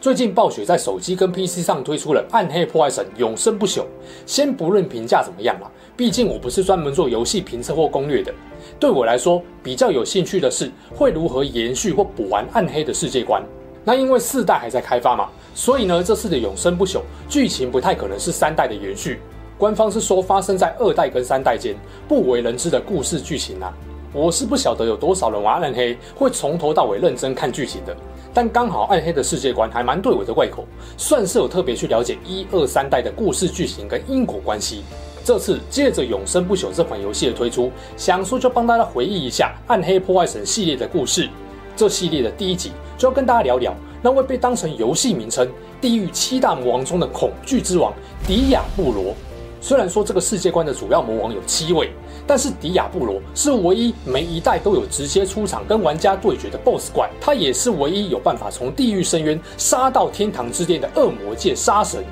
最近暴雪在手机跟 PC 上推出了《暗黑破坏神：永生不朽》。先不论评价怎么样啦，毕竟我不是专门做游戏评测或攻略的。对我来说，比较有兴趣的是会如何延续或补完暗黑的世界观。那因为四代还在开发嘛，所以呢，这次的永生不朽剧情不太可能是三代的延续。官方是说发生在二代跟三代间不为人知的故事剧情啊。我是不晓得有多少人玩暗黑会从头到尾认真看剧情的。但刚好暗黑的世界观还蛮对我的胃口，算是有特别去了解一二三代的故事剧情跟因果关系。这次借着《永生不朽》这款游戏的推出，想说就帮大家回忆一下暗黑破坏神系列的故事。这系列的第一集就要跟大家聊聊那位被当成游戏名称“地狱七大魔王”中的恐惧之王迪亚布罗。虽然说这个世界观的主要魔王有七位。但是迪亚布罗是唯一每一代都有直接出场跟玩家对决的 BOSS 怪，他也是唯一有办法从地狱深渊杀到天堂之巅的恶魔界杀神。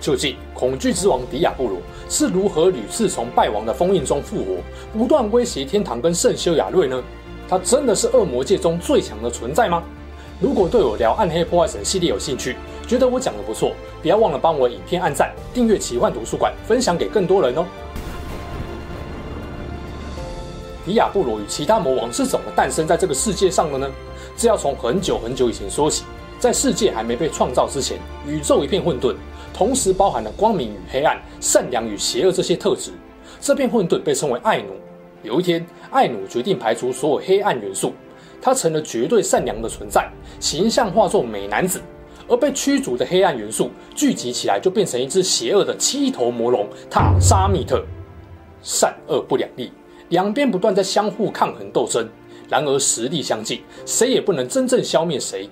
究竟恐惧之王迪亚布罗是如何屡次从败亡的封印中复活，不断威胁天堂跟圣修亚瑞呢？他真的是恶魔界中最强的存在吗？如果对我聊暗黑破坏神系列有兴趣，觉得我讲的不错，不要忘了帮我影片按赞、订阅奇幻图书馆，分享给更多人哦。迪亚布罗与其他魔王是怎么诞生在这个世界上的呢？这要从很久很久以前说起。在世界还没被创造之前，宇宙一片混沌，同时包含了光明与黑暗、善良与邪恶这些特质。这片混沌被称为艾努。有一天，艾努决定排除所有黑暗元素，他成了绝对善良的存在，形象化作美男子。而被驱逐的黑暗元素聚集起来，就变成一只邪恶的七头魔龙塔沙密特，善恶不两立。两边不断在相互抗衡斗争，然而实力相近，谁也不能真正消灭谁。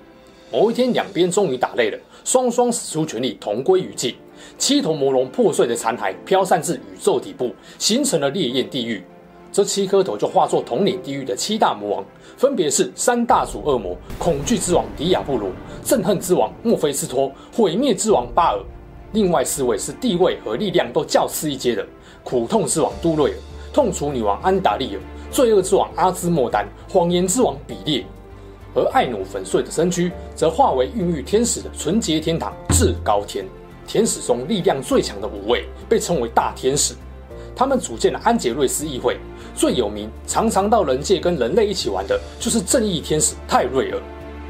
某一天，两边终于打累了，双双使出全力，同归于尽。七头魔龙破碎的残骸飘散至宇宙底部，形成了烈焰地狱。这七颗头就化作统领地狱的七大魔王，分别是三大主恶魔：恐惧之王迪亚布罗、憎恨之王墨菲斯托、毁灭之王巴尔。另外四位是地位和力量都较次一阶的：苦痛之王杜瑞尔。痛楚女王安达利尔、罪恶之王阿兹莫丹、谎言之王比列，而艾努粉碎的身躯则化为孕育天使的纯洁天堂至高天。天使中力量最强的五位被称为大天使，他们组建了安杰瑞斯议会。最有名、常常到人界跟人类一起玩的就是正义天使泰瑞尔。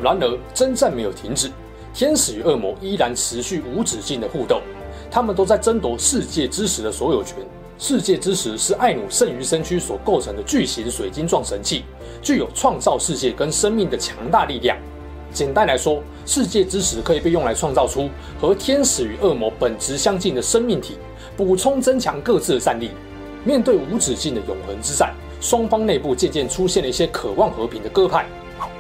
然而，征战没有停止，天使与恶魔依然持续无止境的互斗，他们都在争夺世界之石的所有权。世界之石是艾努剩余身躯所构成的巨型水晶状神器，具有创造世界跟生命的强大力量。简单来说，世界之石可以被用来创造出和天使与恶魔本质相近的生命体，补充增强各自的战力。面对无止境的永恒之战，双方内部渐渐出现了一些渴望和平的鸽派。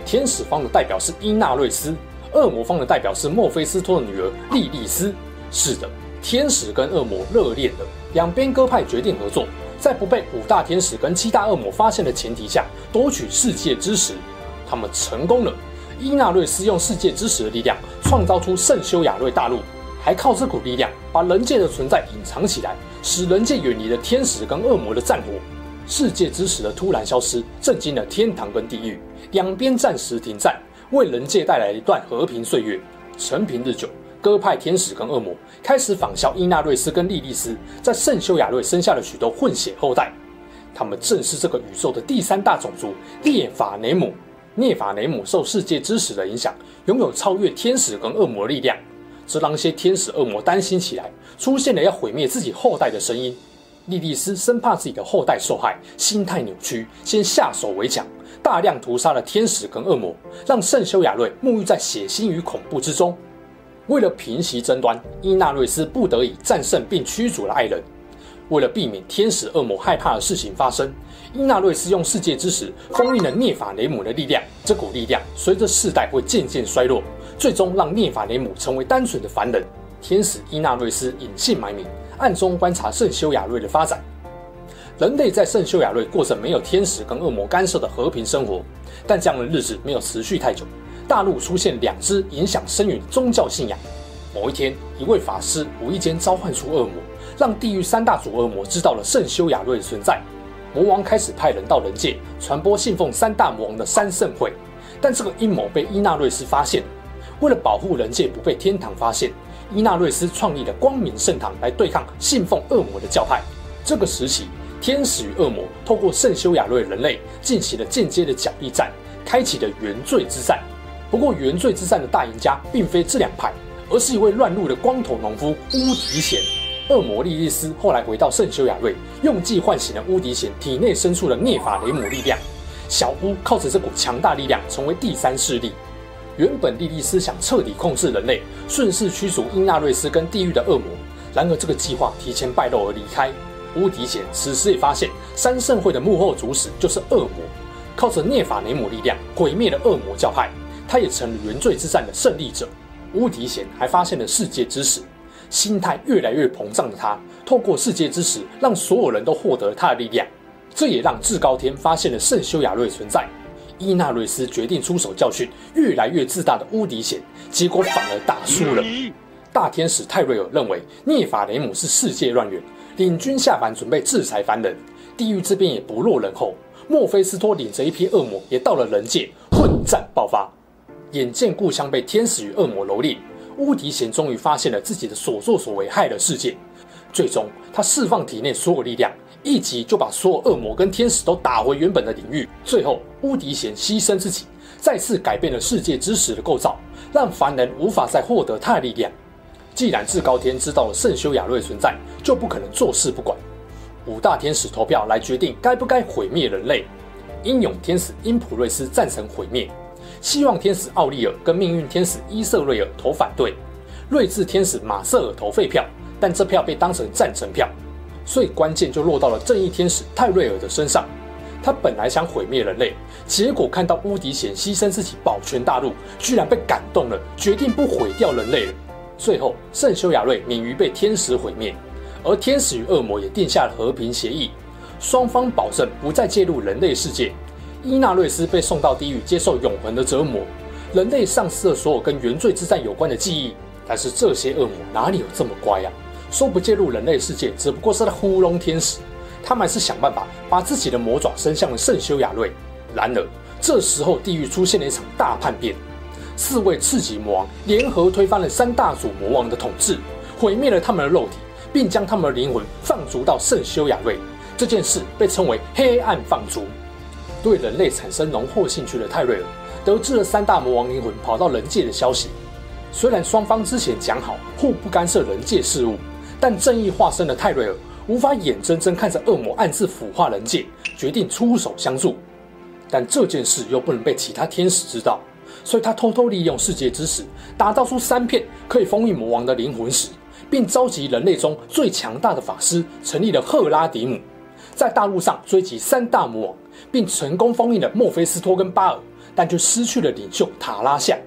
天使方的代表是伊纳瑞斯，恶魔方的代表是墨菲斯托的女儿莉莉丝。是的。天使跟恶魔热恋了，两边鸽派决定合作，在不被五大天使跟七大恶魔发现的前提下夺取世界之石。他们成功了。伊纳瑞斯用世界之石的力量创造出圣修亚瑞大陆，还靠这股力量把人界的存在隐藏起来，使人界远离了天使跟恶魔的战火。世界之石的突然消失，震惊了天堂跟地狱，两边暂时停战，为人界带来一段和平岁月。承平日久。鸽派天使跟恶魔开始仿效伊纳瑞斯跟莉莉丝在圣修亚瑞生下了许多混血后代，他们正是这个宇宙的第三大种族涅法雷姆。涅法雷姆受世界之石的影响，拥有超越天使跟恶魔的力量，这让一些天使恶魔担心起来，出现了要毁灭自己后代的声音。莉莉丝生怕自己的后代受害，心态扭曲，先下手为强，大量屠杀了天使跟恶魔，让圣修亚瑞沐浴在血腥与恐怖之中。为了平息争端，伊纳瑞斯不得已战胜并驱逐了爱人。为了避免天使恶魔害怕的事情发生，伊纳瑞斯用世界之石封印了涅法雷姆的力量。这股力量随着世代会渐渐衰落，最终让涅法雷姆成为单纯的凡人。天使伊纳瑞斯隐姓埋名，暗中观察圣修亚瑞的发展。人类在圣修亚瑞过着没有天使跟恶魔干涉的和平生活，但这样的日子没有持续太久。大陆出现两支影响深远的宗教信仰。某一天，一位法师无意间召唤出恶魔，让地狱三大主恶魔知道了圣修亚瑞的存在。魔王开始派人到人界传播信奉三大魔王的三圣会，但这个阴谋被伊纳瑞斯发现。为了保护人界不被天堂发现，伊纳瑞斯创立了光明圣堂来对抗信奉恶魔的教派。这个时期，天使与恶魔透过圣修亚瑞人类进行了间接的角力战，开启了原罪之战。不过，原罪之战的大赢家并非这两派，而是一位乱入的光头农夫乌迪贤。恶魔莉莉丝后来回到圣修亚瑞，用计唤醒了乌迪贤体内深处的涅法雷姆力量。小乌靠着这股强大力量成为第三势力。原本莉莉丝想彻底控制人类，顺势驱逐伊纳瑞斯跟地狱的恶魔。然而这个计划提前败露而离开。乌迪贤此时也发现，三圣会的幕后主使就是恶魔，靠着涅法雷姆力量毁灭了恶魔教派。他也成了原罪之战的胜利者。乌迪贤还发现了世界之石，心态越来越膨胀的他，透过世界之石让所有人都获得了他的力量。这也让至高天发现了圣修亚瑞存在。伊纳瑞斯决定出手教训越来越自大的乌迪贤，结果反而打输了。大天使泰瑞尔认为涅法雷姆是世界乱源，领军下凡准备制裁凡人。地狱这边也不落人后，墨菲斯托领着一批恶魔也到了人界，混战爆发。眼见故乡被天使与恶魔蹂躏，乌迪贤终于发现了自己的所作所为害了世界。最终，他释放体内所有力量，一击就把所有恶魔跟天使都打回原本的领域。最后，乌迪贤牺牲自己，再次改变了世界之石的构造，让凡人无法再获得他的力量。既然至高天知道了圣修亚瑞存在，就不可能坐视不管。五大天使投票来决定该不该毁灭人类。英勇天使因普瑞斯赞成毁灭。希望天使奥利尔跟命运天使伊瑟瑞尔投反对，睿智天使马瑟尔投废票，但这票被当成赞成票，所以关键就落到了正义天使泰瑞尔的身上。他本来想毁灭人类，结果看到乌迪贤牺牲自己保全大陆，居然被感动了，决定不毁掉人类了。最后，圣修亚瑞免于被天使毁灭，而天使与恶魔也定下了和平协议，双方保证不再介入人类世界。伊纳瑞斯被送到地狱接受永恒的折磨，人类丧失了所有跟原罪之战有关的记忆。但是这些恶魔哪里有这么乖呀、啊？说不介入人类世界，只不过是在糊弄天使。他们还是想办法把自己的魔爪伸向了圣修亚瑞。然而这时候地狱出现了一场大叛变，四位次级魔王联合推翻了三大主魔王的统治，毁灭了他们的肉体，并将他们的灵魂放逐到圣修亚瑞。这件事被称为黑暗放逐。对人类产生浓厚兴趣的泰瑞尔，得知了三大魔王灵魂跑到人界的消息。虽然双方之前讲好互不干涉人界事务，但正义化身的泰瑞尔无法眼睁睁看着恶魔暗自腐化人界，决定出手相助。但这件事又不能被其他天使知道，所以他偷偷利用世界之石，打造出三片可以封印魔王的灵魂石，并召集人类中最强大的法师，成立了赫拉迪姆，在大陆上追击三大魔王。并成功封印了墨菲斯托跟巴尔，但却失去了领袖塔拉夏。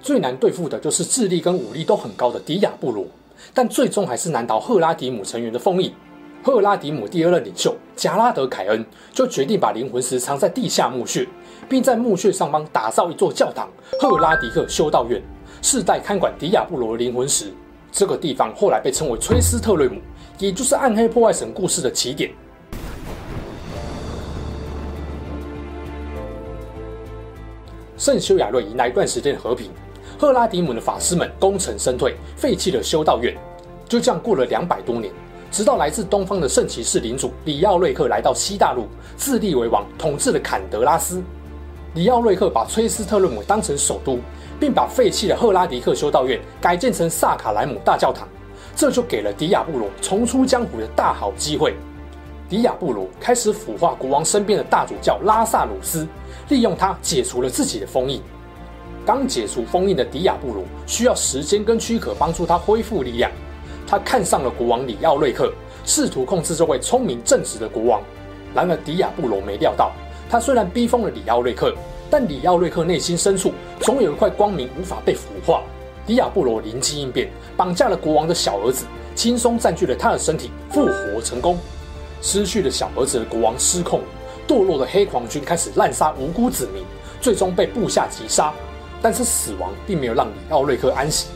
最难对付的就是智力跟武力都很高的迪亚布罗，但最终还是难逃赫拉迪姆成员的封印。赫拉迪姆第二任领袖加拉德凯恩就决定把灵魂石藏在地下墓穴，并在墓穴上方打造一座教堂——赫拉迪克修道院，世代看管迪亚布罗的灵魂石。这个地方后来被称为崔斯特瑞姆，也就是暗黑破坏神故事的起点。圣修亚瑞迎来一段时间的和平，赫拉迪姆的法师们功成身退，废弃了修道院。就这样过了两百多年，直到来自东方的圣骑士领主里奥瑞克来到西大陆，自立为王，统治了坎德拉斯。里奥瑞克把崔斯特瑞姆当成首都，并把废弃的赫拉迪克修道院改建成萨卡莱姆大教堂，这就给了迪亚布罗重出江湖的大好机会。迪亚布罗开始腐化国王身边的大主教拉萨鲁斯。利用它解除了自己的封印。刚解除封印的迪亚布罗需要时间跟躯壳帮助他恢复力量。他看上了国王里奥瑞克，试图控制这位聪明正直的国王。然而迪亚布罗没料到，他虽然逼疯了里奥瑞克，但里奥瑞克内心深处总有一块光明无法被腐化。迪亚布罗灵机应变，绑架了国王的小儿子，轻松占据了他的身体，复活成功。失去了小儿子的国王失控，堕落的黑狂军开始滥杀无辜子民，最终被部下击杀。但是死亡并没有让里奥瑞克安息，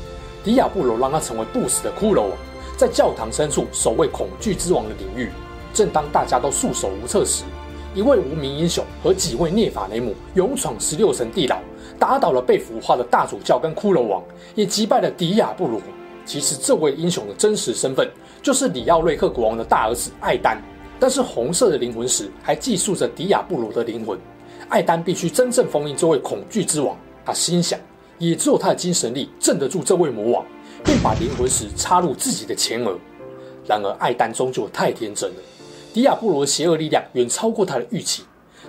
迪亚布罗让他成为不死的骷髅。王，在教堂深处守卫恐惧之王的领域。正当大家都束手无策时，一位无名英雄和几位涅法雷姆勇闯十六层地牢，打倒了被腐化的大主教跟骷髅王，也击败了迪亚布罗。其实这位英雄的真实身份就是里奥瑞克国王的大儿子艾丹。但是红色的灵魂石还寄宿着迪亚布罗的灵魂，艾丹必须真正封印这位恐惧之王。他心想，也只有他的精神力镇得住这位魔王，便把灵魂石插入自己的前额。然而艾丹终究太天真了。迪亚布罗的邪恶力量远超过他的预期，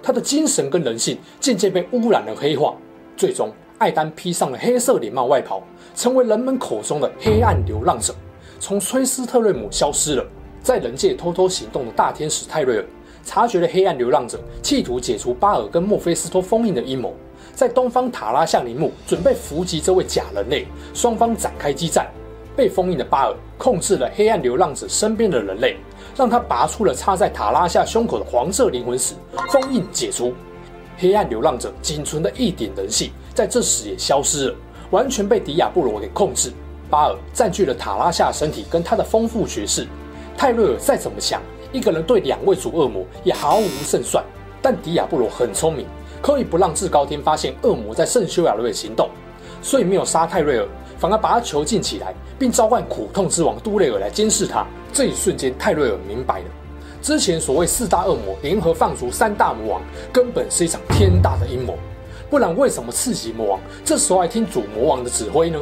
他的精神跟人性渐渐被污染了黑化。最终，艾丹披上了黑色连帽外袍，成为人们口中的黑暗流浪者，从崔斯特瑞姆消失了。在人界偷偷行动的大天使泰瑞尔，察觉了黑暗流浪者企图解除巴尔跟墨菲斯托封印的阴谋，在东方塔拉夏陵墓准备伏击这位假人类，双方展开激战。被封印的巴尔控制了黑暗流浪者身边的人类。让他拔出了插在塔拉夏胸口的黄色灵魂石，封印解除，黑暗流浪者仅存的一点人性在这时也消失了，完全被迪亚布罗给控制。巴尔占据了塔拉夏身体跟他的丰富学识，泰瑞尔再怎么强，一个人对两位主恶魔也毫无胜算。但迪亚布罗很聪明，可以不让至高天发现恶魔在圣修亚瑞的行动，所以没有杀泰瑞尔。反而把他囚禁起来，并召唤苦痛之王杜雷尔来监视他。这一瞬间，泰瑞尔明白了，之前所谓四大恶魔联合放逐三大魔王，根本是一场天大的阴谋。不然，为什么次级魔王这时候还听主魔王的指挥呢？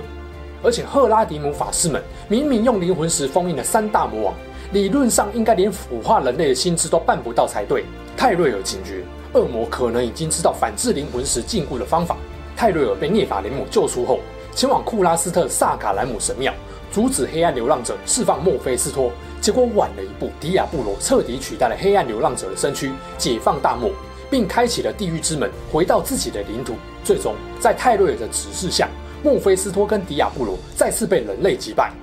而且，赫拉迪姆法师们明明用灵魂石封印了三大魔王，理论上应该连腐化人类的心智都办不到才对。泰瑞尔警觉，恶魔可能已经知道反制灵魂石禁锢的方法。泰瑞尔被涅法雷姆救出后，前往库拉斯特萨卡兰姆神庙，阻止黑暗流浪者释放墨菲斯托。结果晚了一步，迪亚布罗彻底取代了黑暗流浪者的身躯，解放大漠，并开启了地狱之门，回到自己的领土。最终，在泰瑞尔的指示下，墨菲斯托跟迪亚布罗再次被人类击败，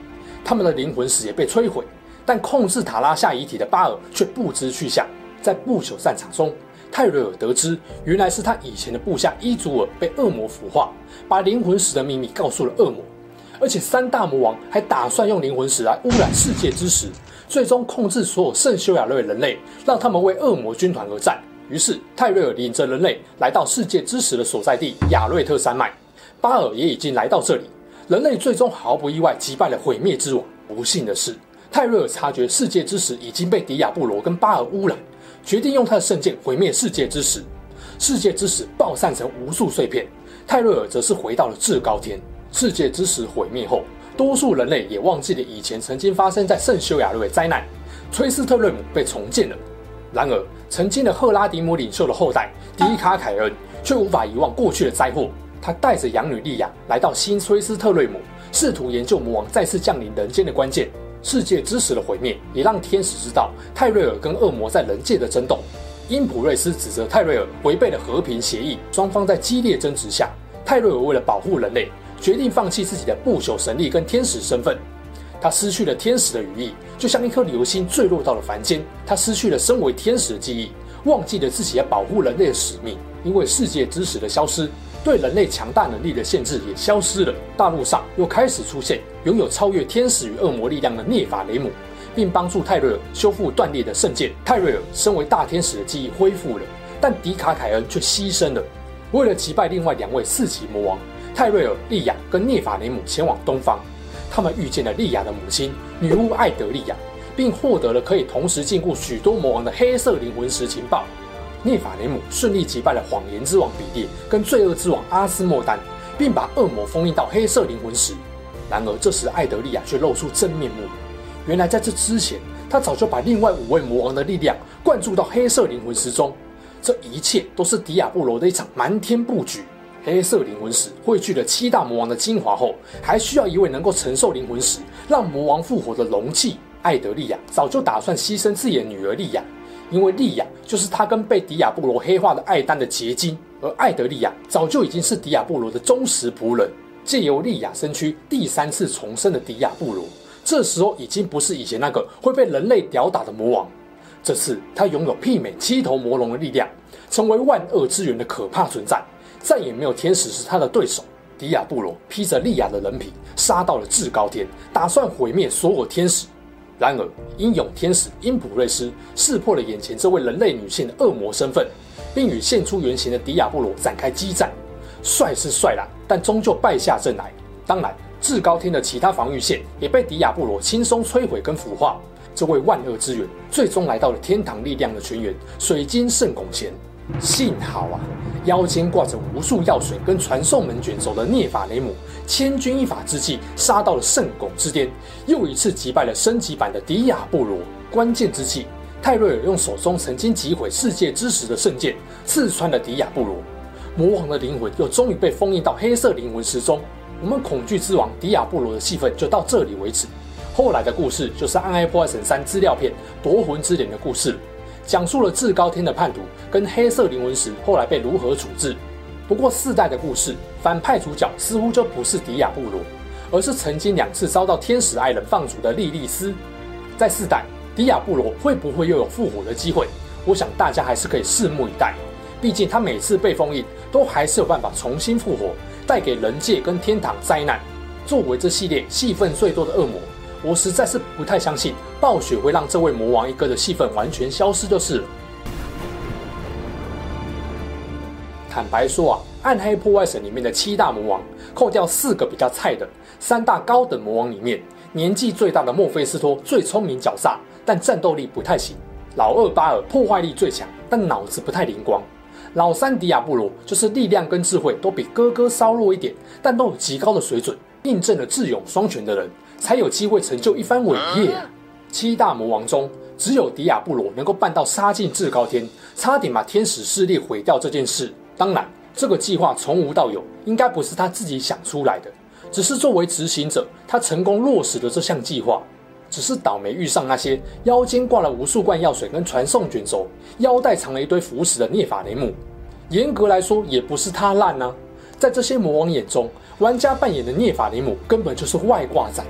他们的灵魂石也被摧毁。但控制塔拉夏遗体的巴尔却不知去向。在不朽战场中，泰瑞尔得知，原来是他以前的部下伊祖尔被恶魔腐化，把灵魂石的秘密告诉了恶魔，而且三大魔王还打算用灵魂石来污染世界之石，最终控制所有圣修亚瑞人类，让他们为恶魔军团而战。于是，泰瑞尔领着人类来到世界之石的所在地亚瑞特山脉，巴尔也已经来到这里，人类最终毫不意外击败了毁灭之王。不幸的是，泰瑞尔察觉世界之石已经被迪亚布罗跟巴尔污染。决定用他的圣剑毁灭世界之石，世界之石爆散成无数碎片。泰瑞尔则是回到了至高天。世界之石毁灭后，多数人类也忘记了以前曾经发生在圣修亚瑞的灾难。崔斯特瑞姆被重建了。然而，曾经的赫拉迪姆领袖的后代迪卡凯恩却无法遗忘过去的灾祸。他带着养女莉亚来到新崔斯特瑞姆，试图研究魔王再次降临人间的关键。世界之石的毁灭，也让天使知道泰瑞尔跟恶魔在人界的争斗。因普瑞斯指责泰瑞尔违背了和平协议，双方在激烈争执下，泰瑞尔为了保护人类，决定放弃自己的不朽神力跟天使身份。他失去了天使的羽翼，就像一颗流星坠落到了凡间。他失去了身为天使的记忆，忘记了自己要保护人类的使命。因为世界之石的消失，对人类强大能力的限制也消失了。大陆上又开始出现拥有超越天使与恶魔力量的涅法雷姆，并帮助泰瑞尔修复断裂的圣剑。泰瑞尔身为大天使的记忆恢复了，但迪卡凯恩却牺牲了。为了击败另外两位四级魔王，泰瑞尔、莉亚跟涅法雷姆前往东方。他们遇见了莉亚的母亲女巫艾德莉亚，并获得了可以同时禁锢许多魔王的黑色灵魂石情报。涅法雷姆顺利击败了谎言之王比列跟罪恶之王阿斯莫丹，并把恶魔封印到黑色灵魂石。然而，这时艾德利亚却露出真面目。原来，在这之前，他早就把另外五位魔王的力量灌注到黑色灵魂石中。这一切都是迪亚布罗的一场瞒天布局。黑色灵魂石汇聚了七大魔王的精华后，还需要一位能够承受灵魂石、让魔王复活的容器。艾德利亚早就打算牺牲自己的女儿莉亚。因为莉亚就是他跟被迪亚布罗黑化的艾丹的结晶，而艾德莉亚早就已经是迪亚布罗的忠实仆人。借由莉亚身躯第三次重生的迪亚布罗，这时候已经不是以前那个会被人类吊打的魔王。这次他拥有媲美七头魔龙的力量，成为万恶之源的可怕存在，再也没有天使是他的对手。迪亚布罗披着莉亚的人皮，杀到了至高天，打算毁灭所有天使。然而，英勇天使因普瑞斯识破了眼前这位人类女性的恶魔身份，并与现出原形的迪亚布罗展开激战。帅是帅啦，但终究败下阵来。当然，至高天的其他防御线也被迪亚布罗轻松摧毁跟腐化。这位万恶之源最终来到了天堂力量的泉源水晶圣拱前。幸好啊，腰间挂着无数药水跟传送门卷轴的涅法雷姆，千钧一发之际杀到了圣拱之巅，又一次击败了升级版的迪亚布罗。关键之际，泰瑞尔用手中曾经击毁世界之石的圣剑刺穿了迪亚布罗。魔王的灵魂又终于被封印到黑色灵魂石中。我们恐惧之王迪亚布罗的戏份就到这里为止。后来的故事就是《暗黑破坏神三》资料片《夺魂之镰》的故事。讲述了至高天的叛徒跟黑色灵魂石后来被如何处置。不过四代的故事，反派主角似乎就不是迪亚布罗，而是曾经两次遭到天使爱人放逐的莉莉丝。在四代，迪亚布罗会不会又有复活的机会？我想大家还是可以拭目以待。毕竟他每次被封印，都还是有办法重新复活，带给人界跟天堂灾难。作为这系列戏份最多的恶魔。我实在是不太相信暴雪会让这位魔王一哥的戏份完全消失就是了。坦白说啊，《暗黑破坏神》里面的七大魔王，扣掉四个比较菜的，三大高等魔王里面，年纪最大的墨菲斯托最聪明狡诈，但战斗力不太行；老二巴尔破坏力最强，但脑子不太灵光；老三迪亚布罗就是力量跟智慧都比哥哥稍弱一点，但都有极高的水准，印证了智勇双全的人。才有机会成就一番伟业！七大魔王中，只有迪亚布罗能够办到杀进至高天，差点把天使势力毁掉这件事。当然，这个计划从无到有，应该不是他自己想出来的，只是作为执行者，他成功落实了这项计划。只是倒霉遇上那些腰间挂了无数罐药水跟传送卷轴，腰带藏了一堆符石的涅法雷姆。严格来说，也不是他烂啊，在这些魔王眼中，玩家扮演的涅法雷姆根本就是外挂仔。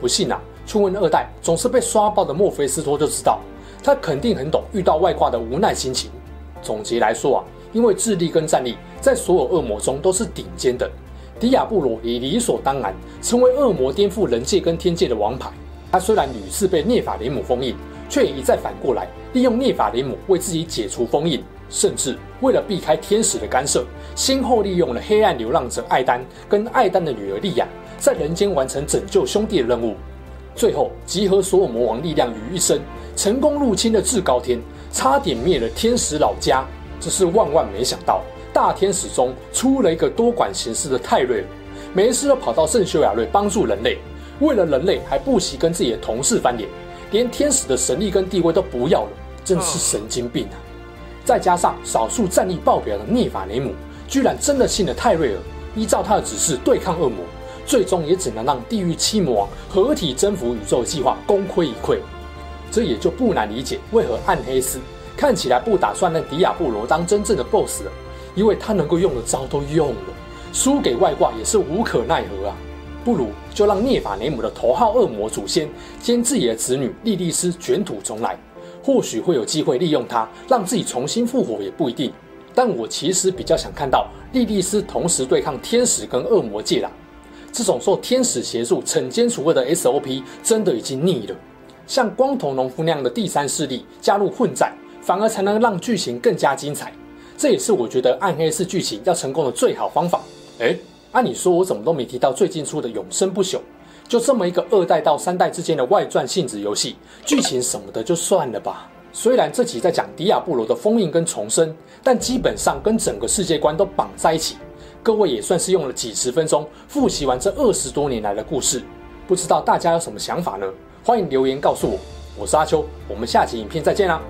不信啊，初问二代总是被刷爆的墨菲斯托就知道，他肯定很懂遇到外挂的无奈心情。总结来说啊，因为智力跟战力在所有恶魔中都是顶尖的，迪亚布罗也理所当然成为恶魔颠覆人界跟天界的王牌。他虽然屡次被涅法雷姆封印，却也一再反过来利用涅法雷姆为自己解除封印，甚至为了避开天使的干涉，先后利用了黑暗流浪者艾丹跟艾丹的女儿莉亚。在人间完成拯救兄弟的任务，最后集合所有魔王力量于一身，成功入侵了至高天，差点灭了天使老家。只是万万没想到，大天使中出了一个多管闲事的泰瑞尔，没事又跑到圣修亚瑞帮助人类，为了人类还不惜跟自己的同事翻脸，连天使的神力跟地位都不要了，真是神经病啊！再加上少数战力爆表的涅法雷姆，居然真的信了泰瑞尔，依照他的指示对抗恶魔。最终也只能让地狱七魔王合体征服宇宙计划功亏一篑，这也就不难理解为何暗黑四看起来不打算让迪亚布罗当真正的 BOSS 了，因为他能够用的招都用了，输给外挂也是无可奈何啊！不如就让涅法雷姆的头号恶魔祖先兼自己的子女莉莉丝卷土重来，或许会有机会利用他让自己重新复活也不一定。但我其实比较想看到莉莉丝同时对抗天使跟恶魔界啦。这种受天使协助惩奸除恶的 SOP 真的已经腻了，像光头农夫那样的第三势力加入混战，反而才能让剧情更加精彩。这也是我觉得暗黑式剧情要成功的最好方法。诶，按理说我怎么都没提到最近出的永生不朽，就这么一个二代到三代之间的外传性质游戏，剧情什么的就算了吧。虽然这集在讲迪亚布罗的封印跟重生，但基本上跟整个世界观都绑在一起。各位也算是用了几十分钟复习完这二十多年来的故事，不知道大家有什么想法呢？欢迎留言告诉我。我是阿秋，我们下期影片再见啦。